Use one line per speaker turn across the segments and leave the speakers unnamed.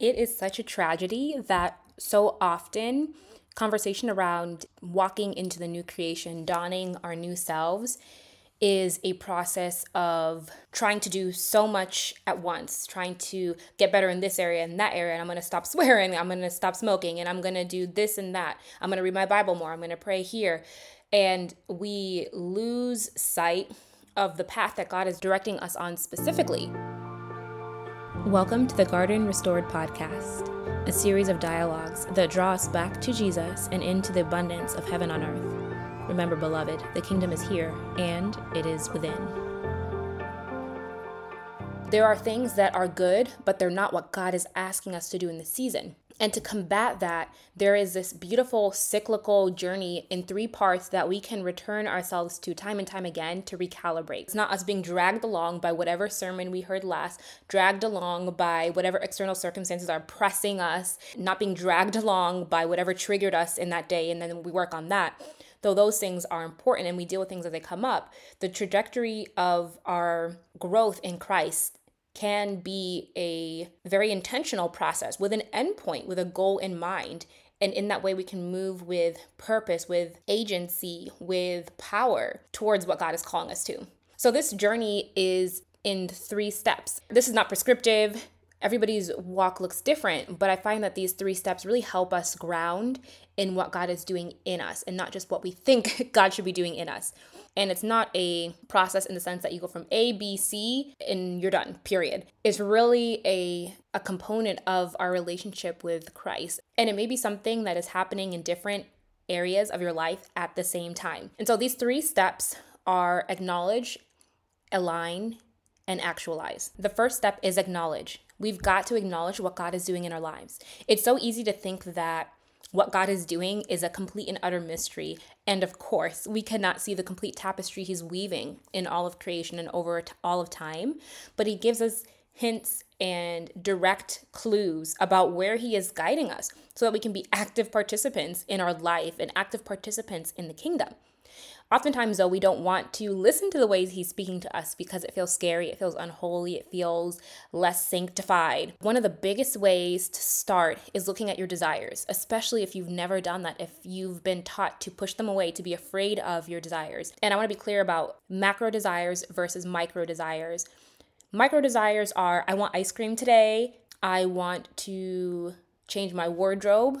It is such a tragedy that so often conversation around walking into the new creation, donning our new selves, is a process of trying to do so much at once, trying to get better in this area and that area. And I'm going to stop swearing, I'm going to stop smoking, and I'm going to do this and that. I'm going to read my Bible more, I'm going to pray here. And we lose sight of the path that God is directing us on specifically. Welcome to the Garden Restored podcast, a series of dialogues that draw us back to Jesus and into the abundance of heaven on earth. Remember, beloved, the kingdom is here and it is within. There are things that are good, but they're not what God is asking us to do in the season. And to combat that, there is this beautiful cyclical journey in three parts that we can return ourselves to time and time again to recalibrate. It's not us being dragged along by whatever sermon we heard last, dragged along by whatever external circumstances are pressing us, not being dragged along by whatever triggered us in that day, and then we work on that. Though those things are important and we deal with things as they come up, the trajectory of our growth in Christ can be a very intentional process with an endpoint, with a goal in mind. And in that way, we can move with purpose, with agency, with power towards what God is calling us to. So, this journey is in three steps. This is not prescriptive. Everybody's walk looks different, but I find that these three steps really help us ground in what God is doing in us and not just what we think God should be doing in us. And it's not a process in the sense that you go from A, B, C, and you're done, period. It's really a, a component of our relationship with Christ. And it may be something that is happening in different areas of your life at the same time. And so these three steps are acknowledge, align, and actualize. The first step is acknowledge. We've got to acknowledge what God is doing in our lives. It's so easy to think that what God is doing is a complete and utter mystery. And of course, we cannot see the complete tapestry He's weaving in all of creation and over all of time, but He gives us hints and direct clues about where He is guiding us so that we can be active participants in our life and active participants in the kingdom. Oftentimes, though, we don't want to listen to the ways he's speaking to us because it feels scary, it feels unholy, it feels less sanctified. One of the biggest ways to start is looking at your desires, especially if you've never done that, if you've been taught to push them away, to be afraid of your desires. And I want to be clear about macro desires versus micro desires. Micro desires are I want ice cream today, I want to change my wardrobe,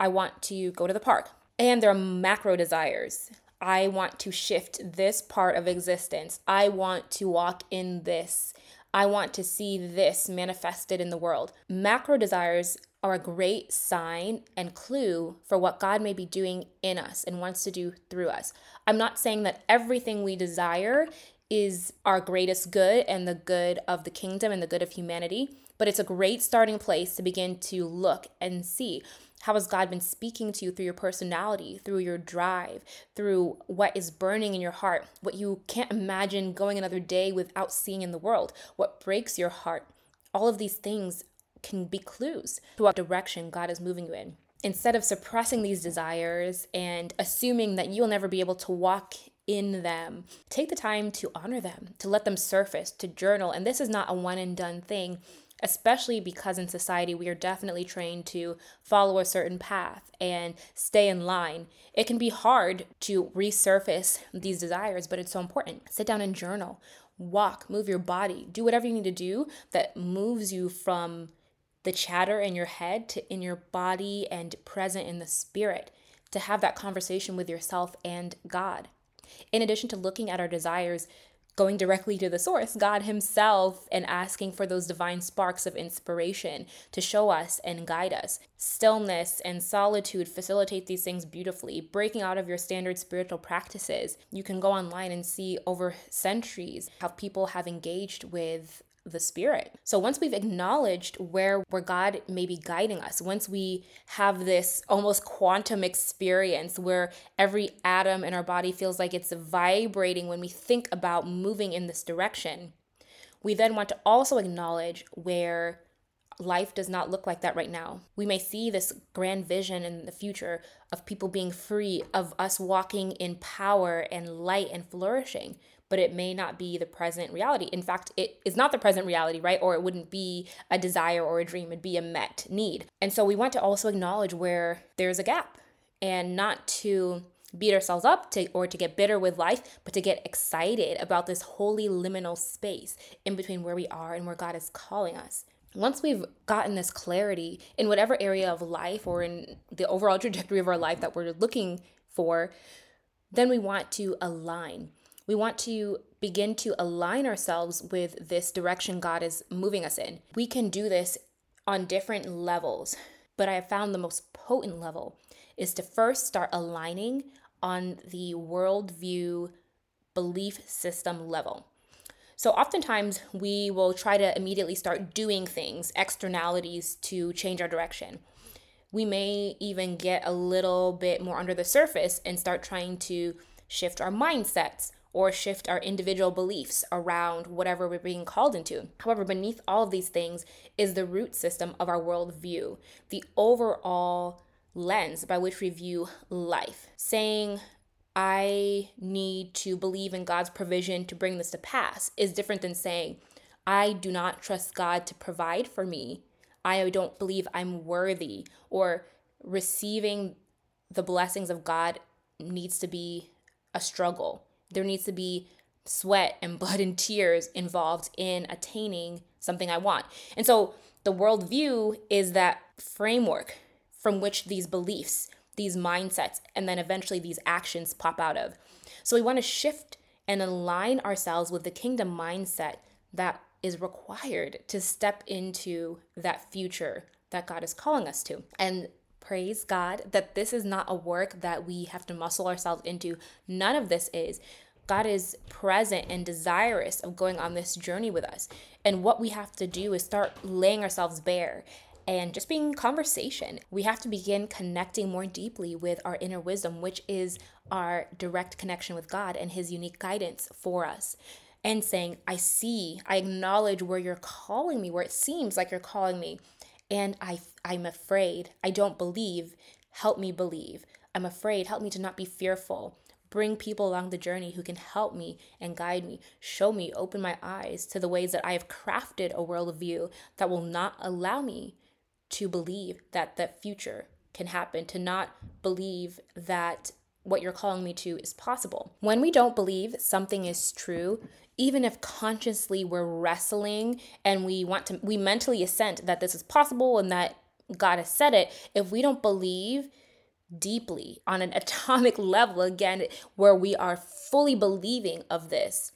I want to go to the park. And there are macro desires. I want to shift this part of existence. I want to walk in this. I want to see this manifested in the world. Macro desires are a great sign and clue for what God may be doing in us and wants to do through us. I'm not saying that everything we desire is our greatest good and the good of the kingdom and the good of humanity, but it's a great starting place to begin to look and see how has God been speaking to you through your personality, through your drive, through what is burning in your heart, what you can't imagine going another day without seeing in the world, what breaks your heart? All of these things can be clues to what direction God is moving you in. Instead of suppressing these desires and assuming that you'll never be able to walk in them. Take the time to honor them, to let them surface, to journal. And this is not a one and done thing especially because in society we are definitely trained to follow a certain path and stay in line. It can be hard to resurface these desires, but it's so important. Sit down and journal, walk, move your body, do whatever you need to do that moves you from the chatter in your head to in your body and present in the spirit to have that conversation with yourself and God. In addition to looking at our desires, going directly to the source, God Himself, and asking for those divine sparks of inspiration to show us and guide us. Stillness and solitude facilitate these things beautifully. Breaking out of your standard spiritual practices, you can go online and see over centuries how people have engaged with the spirit. So once we've acknowledged where where God may be guiding us, once we have this almost quantum experience where every atom in our body feels like it's vibrating when we think about moving in this direction, we then want to also acknowledge where life does not look like that right now. We may see this grand vision in the future of people being free, of us walking in power and light and flourishing. But it may not be the present reality. In fact, it is not the present reality, right? Or it wouldn't be a desire or a dream, it'd be a met need. And so we want to also acknowledge where there's a gap and not to beat ourselves up to, or to get bitter with life, but to get excited about this holy liminal space in between where we are and where God is calling us. Once we've gotten this clarity in whatever area of life or in the overall trajectory of our life that we're looking for, then we want to align. We want to begin to align ourselves with this direction God is moving us in. We can do this on different levels, but I have found the most potent level is to first start aligning on the worldview belief system level. So, oftentimes, we will try to immediately start doing things, externalities to change our direction. We may even get a little bit more under the surface and start trying to shift our mindsets or shift our individual beliefs around whatever we're being called into. However, beneath all of these things is the root system of our worldview, the overall lens by which we view life. Saying, I need to believe in God's provision to bring this to pass is different than saying, I do not trust God to provide for me. I don't believe I'm worthy, or receiving the blessings of God needs to be a struggle. There needs to be sweat and blood and tears involved in attaining something I want. And so the worldview is that framework from which these beliefs, these mindsets, and then eventually these actions pop out of. So we want to shift and align ourselves with the kingdom mindset that is required to step into that future that God is calling us to. And praise God that this is not a work that we have to muscle ourselves into. None of this is. God is present and desirous of going on this journey with us. And what we have to do is start laying ourselves bare and just being conversation. We have to begin connecting more deeply with our inner wisdom, which is our direct connection with God and His unique guidance for us. And saying, I see, I acknowledge where you're calling me, where it seems like you're calling me. And I, I'm afraid. I don't believe. Help me believe. I'm afraid. Help me to not be fearful. Bring people along the journey who can help me and guide me, show me, open my eyes to the ways that I have crafted a worldview that will not allow me to believe that the future can happen, to not believe that what you're calling me to is possible. When we don't believe something is true, even if consciously we're wrestling and we want to, we mentally assent that this is possible and that God has said it, if we don't believe deeply on an atomic level, again, where we are fully believing of this,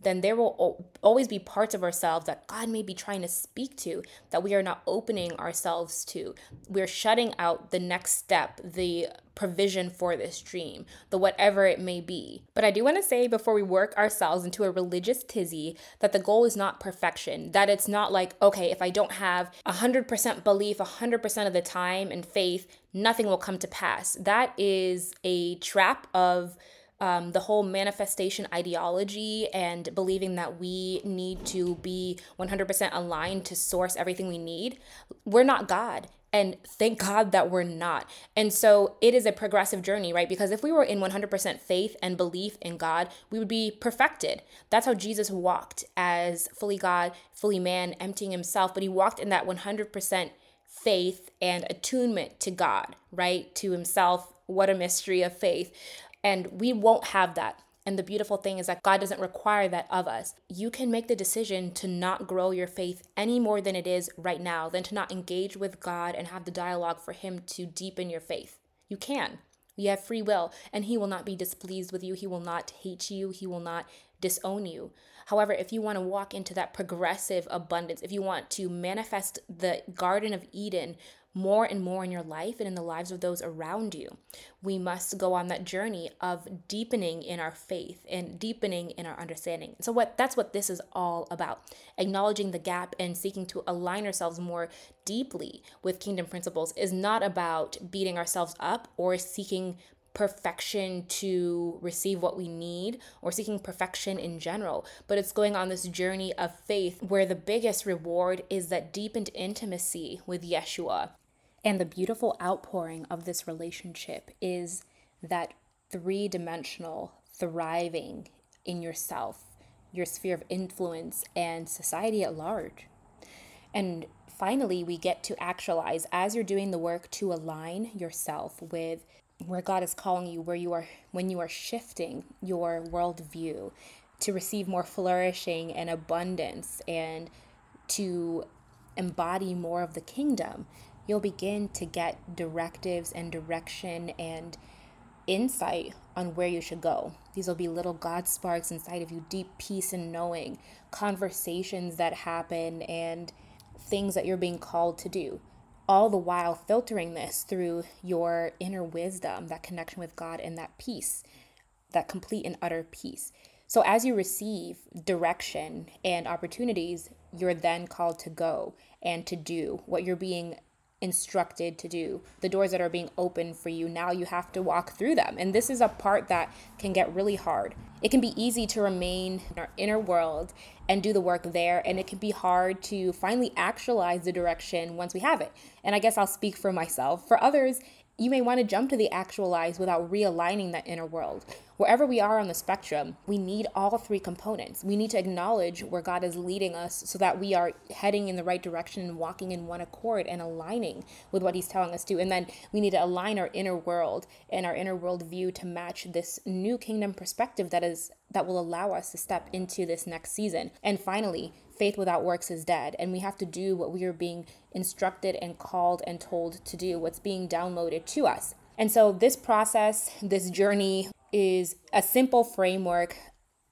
then there will always be parts of ourselves that God may be trying to speak to that we are not opening ourselves to. We're shutting out the next step, the provision for this dream, the whatever it may be. But I do want to say before we work ourselves into a religious tizzy that the goal is not perfection, that it's not like, okay, if I don't have 100% belief 100% of the time and faith, nothing will come to pass. That is a trap of um, the whole manifestation ideology and believing that we need to be 100% aligned to source everything we need. We're not God. And thank God that we're not. And so it is a progressive journey, right? Because if we were in 100% faith and belief in God, we would be perfected. That's how Jesus walked as fully God, fully man, emptying himself. But he walked in that 100% faith and attunement to God, right? To himself. What a mystery of faith. And we won't have that. And the beautiful thing is that God doesn't require that of us. You can make the decision to not grow your faith any more than it is right now, than to not engage with God and have the dialogue for Him to deepen your faith. You can. You have free will, and He will not be displeased with you. He will not hate you. He will not disown you. However, if you want to walk into that progressive abundance, if you want to manifest the Garden of Eden more and more in your life and in the lives of those around you. We must go on that journey of deepening in our faith and deepening in our understanding. So what that's what this is all about. Acknowledging the gap and seeking to align ourselves more deeply with kingdom principles is not about beating ourselves up or seeking perfection to receive what we need or seeking perfection in general, but it's going on this journey of faith where the biggest reward is that deepened intimacy with Yeshua. And the beautiful outpouring of this relationship is that three dimensional, thriving in yourself, your sphere of influence, and society at large. And finally, we get to actualize as you're doing the work to align yourself with where God is calling you, where you are, when you are shifting your worldview to receive more flourishing and abundance and to embody more of the kingdom, you'll begin to get directives and direction and insight on where you should go. These will be little God sparks inside of you, deep peace and knowing, conversations that happen, and things that you're being called to do. All the while filtering this through your inner wisdom, that connection with God, and that peace, that complete and utter peace. So, as you receive direction and opportunities, you're then called to go and to do what you're being instructed to do, the doors that are being opened for you. Now you have to walk through them. And this is a part that can get really hard. It can be easy to remain in our inner world and do the work there, and it can be hard to finally actualize the direction once we have it. And I guess I'll speak for myself. For others, you may want to jump to the actualize without realigning that inner world. Wherever we are on the spectrum, we need all three components. We need to acknowledge where God is leading us so that we are heading in the right direction and walking in one accord and aligning with what He's telling us to. And then we need to align our inner world and our inner world view to match this new kingdom perspective that is that will allow us to step into this next season. And finally, faith without works is dead. And we have to do what we are being instructed and called and told to do, what's being downloaded to us. And so, this process, this journey is a simple framework,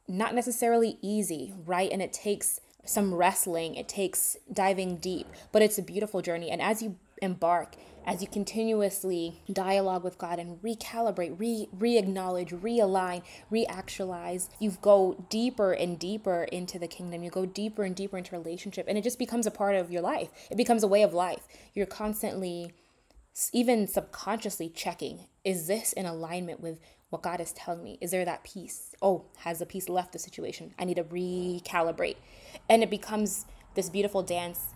not necessarily easy, right? And it takes some wrestling, it takes diving deep, but it's a beautiful journey. And as you embark, as you continuously dialogue with God and recalibrate, re re acknowledge, realign, reactualize, you go deeper and deeper into the kingdom. You go deeper and deeper into relationship, and it just becomes a part of your life. It becomes a way of life. You're constantly, even subconsciously, checking is this in alignment with what God is telling me? Is there that peace? Oh, has the peace left the situation? I need to recalibrate. And it becomes this beautiful dance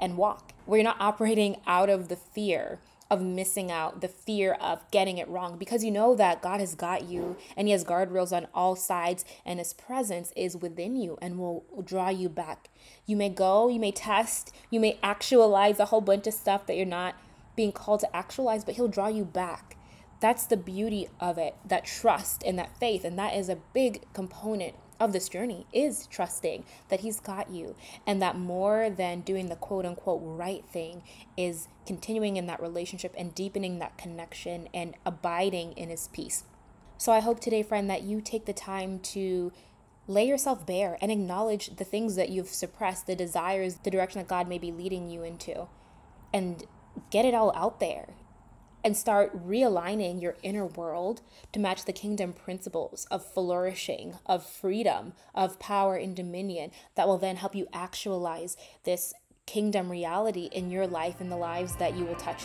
and walk where you're not operating out of the fear of missing out, the fear of getting it wrong, because you know that God has got you and He has guardrails on all sides, and His presence is within you and will draw you back. You may go, you may test, you may actualize a whole bunch of stuff that you're not being called to actualize, but He'll draw you back that's the beauty of it that trust and that faith and that is a big component of this journey is trusting that he's got you and that more than doing the quote unquote right thing is continuing in that relationship and deepening that connection and abiding in his peace. So i hope today friend that you take the time to lay yourself bare and acknowledge the things that you've suppressed the desires the direction that god may be leading you into and get it all out there and start realigning your inner world to match the kingdom principles of flourishing, of freedom, of power and dominion that will then help you actualize this kingdom reality in your life and the lives that you will touch.